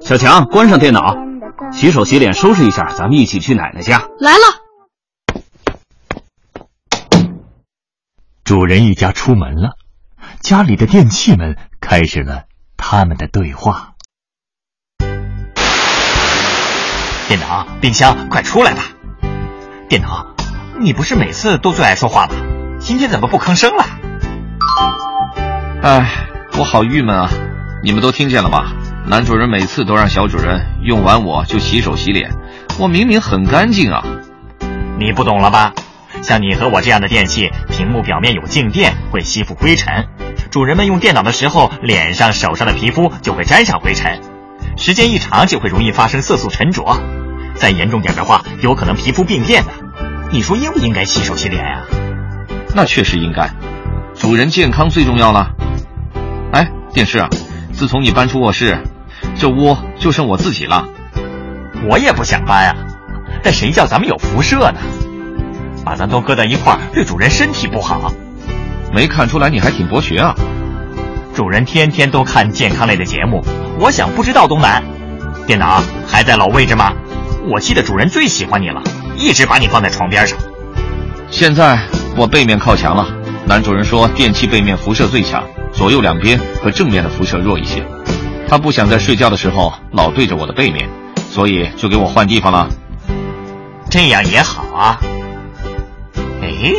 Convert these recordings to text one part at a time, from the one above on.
小强，关上电脑，洗手洗脸，收拾一下，咱们一起去奶奶家。来了。主人一家出门了，家里的电器们开始了他们的对话。电脑、冰箱，快出来吧！电脑，你不是每次都最爱说话吗？今天怎么不吭声了？哎，我好郁闷啊！你们都听见了吧？男主人每次都让小主人用完我就洗手洗脸，我明明很干净啊！你不懂了吧？像你和我这样的电器，屏幕表面有静电，会吸附灰尘。主人们用电脑的时候，脸上、手上的皮肤就会沾上灰尘，时间一长就会容易发生色素沉着，再严重点的话，有可能皮肤病变的。你说应不应该洗手洗脸呀？那确实应该，主人健康最重要了。哎，电视啊，自从你搬出卧室，这屋就剩我自己了。我也不想搬啊，但谁叫咱们有辐射呢？把咱都搁在一块儿，对主人身体不好。没看出来你还挺博学啊！主人天天都看健康类的节目，我想不知道都难。电脑还在老位置吗？我记得主人最喜欢你了，一直把你放在床边上。现在我背面靠墙了，男主人说电器背面辐射最强，左右两边和正面的辐射弱一些。他不想在睡觉的时候老对着我的背面，所以就给我换地方了。这样也好啊。哎，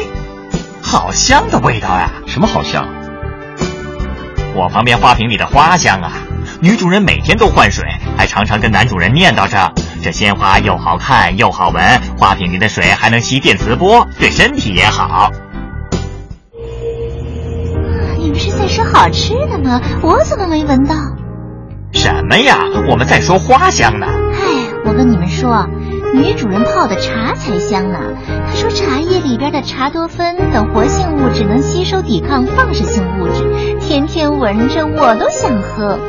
好香的味道呀！什么好香？我旁边花瓶里的花香啊！女主人每天都换水，还常常跟男主人念叨着：这鲜花又好看又好闻，花瓶里的水还能吸电磁波，对身体也好。你们是在说好吃的吗？我怎么没闻到？什么呀？我们在说花香呢。哎，我跟你们说。女主人泡的茶才香呢。她说茶叶里边的茶多酚等活性物质能吸收抵抗放射性物质，天天闻着我都想喝。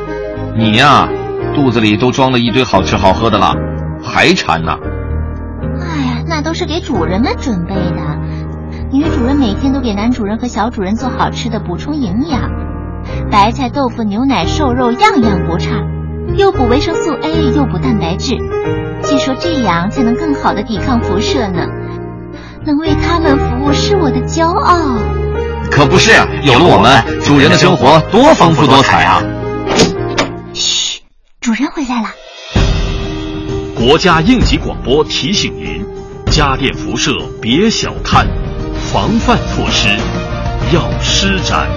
你呀，肚子里都装了一堆好吃好喝的了，还馋呢。哎呀，那都是给主人们准备的。女主人每天都给男主人和小主人做好吃的，补充营养。白菜、豆腐、牛奶、瘦肉，样样不差，又补维生素 A，又补蛋白质。据说这样才能更好的抵抗辐射呢，能为他们服务是我的骄傲。可不是，有了我们，主人的生活多丰富多彩啊！嘘，主人回来了。国家应急广播提醒您：家电辐射别小看，防范措施要施展。